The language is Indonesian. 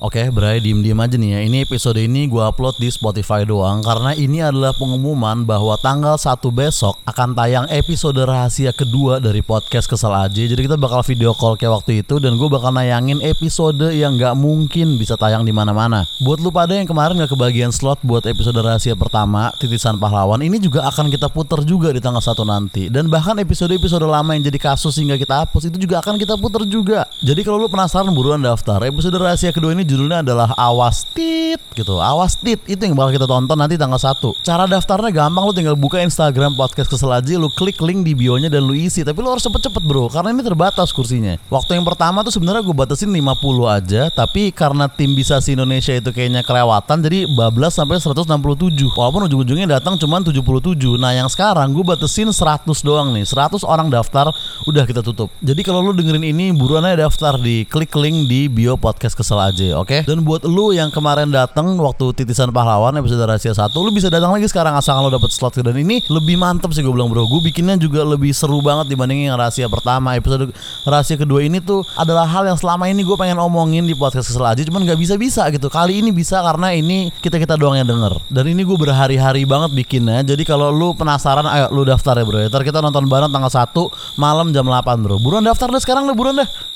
Oke, Bray, diem-diem aja nih ya. Ini episode ini gue upload di Spotify doang karena ini adalah pengumuman bahwa tanggal 1 besok akan tayang episode rahasia kedua dari podcast Kesel aja. Jadi kita bakal video call kayak waktu itu dan gue bakal nayangin episode yang nggak mungkin bisa tayang di mana-mana. Buat lu pada yang kemarin gak kebagian slot buat episode rahasia pertama, Titisan Pahlawan, ini juga akan kita puter juga di tanggal 1 nanti. Dan bahkan episode-episode lama yang jadi kasus hingga kita hapus itu juga akan kita puter juga. Jadi kalau lu penasaran buruan daftar. Episode rahasia kedua ini judulnya adalah Awas Tit gitu. Awas Tit itu yang bakal kita tonton nanti tanggal 1. Cara daftarnya gampang lu tinggal buka Instagram podcast kesel aja lu klik link di bionya dan lu isi. Tapi lu harus cepet-cepet bro karena ini terbatas kursinya. Waktu yang pertama tuh sebenarnya gue batasin 50 aja tapi karena tim bisa si Indonesia itu kayaknya kelewatan jadi bablas sampai 167. Walaupun ujung-ujungnya datang cuma 77. Nah yang sekarang gue batasin 100 doang nih. 100 orang daftar udah kita tutup. Jadi kalau lu dengerin ini buruan aja daftar di klik link di bio podcast kesel aja oke. Dan buat lu yang kemarin datang waktu titisan pahlawan episode rahasia 1 lu bisa datang lagi sekarang asal lo dapet slot dan ini lebih mantep sih gue bilang bro. Gue bikinnya juga lebih seru banget dibandingin yang rahasia pertama. Episode rahasia kedua ini tuh adalah hal yang selama ini gue pengen omongin di podcast kesel aja cuman gak bisa-bisa gitu. Kali ini bisa karena ini kita-kita doang yang denger. Dan ini gue berhari-hari banget bikinnya. Jadi kalau lu penasaran ayo lu daftar ya bro. Ntar kita nonton bareng tanggal 1 malam jam 8 bro. Buruan daftar deh sekarang deh buruan deh.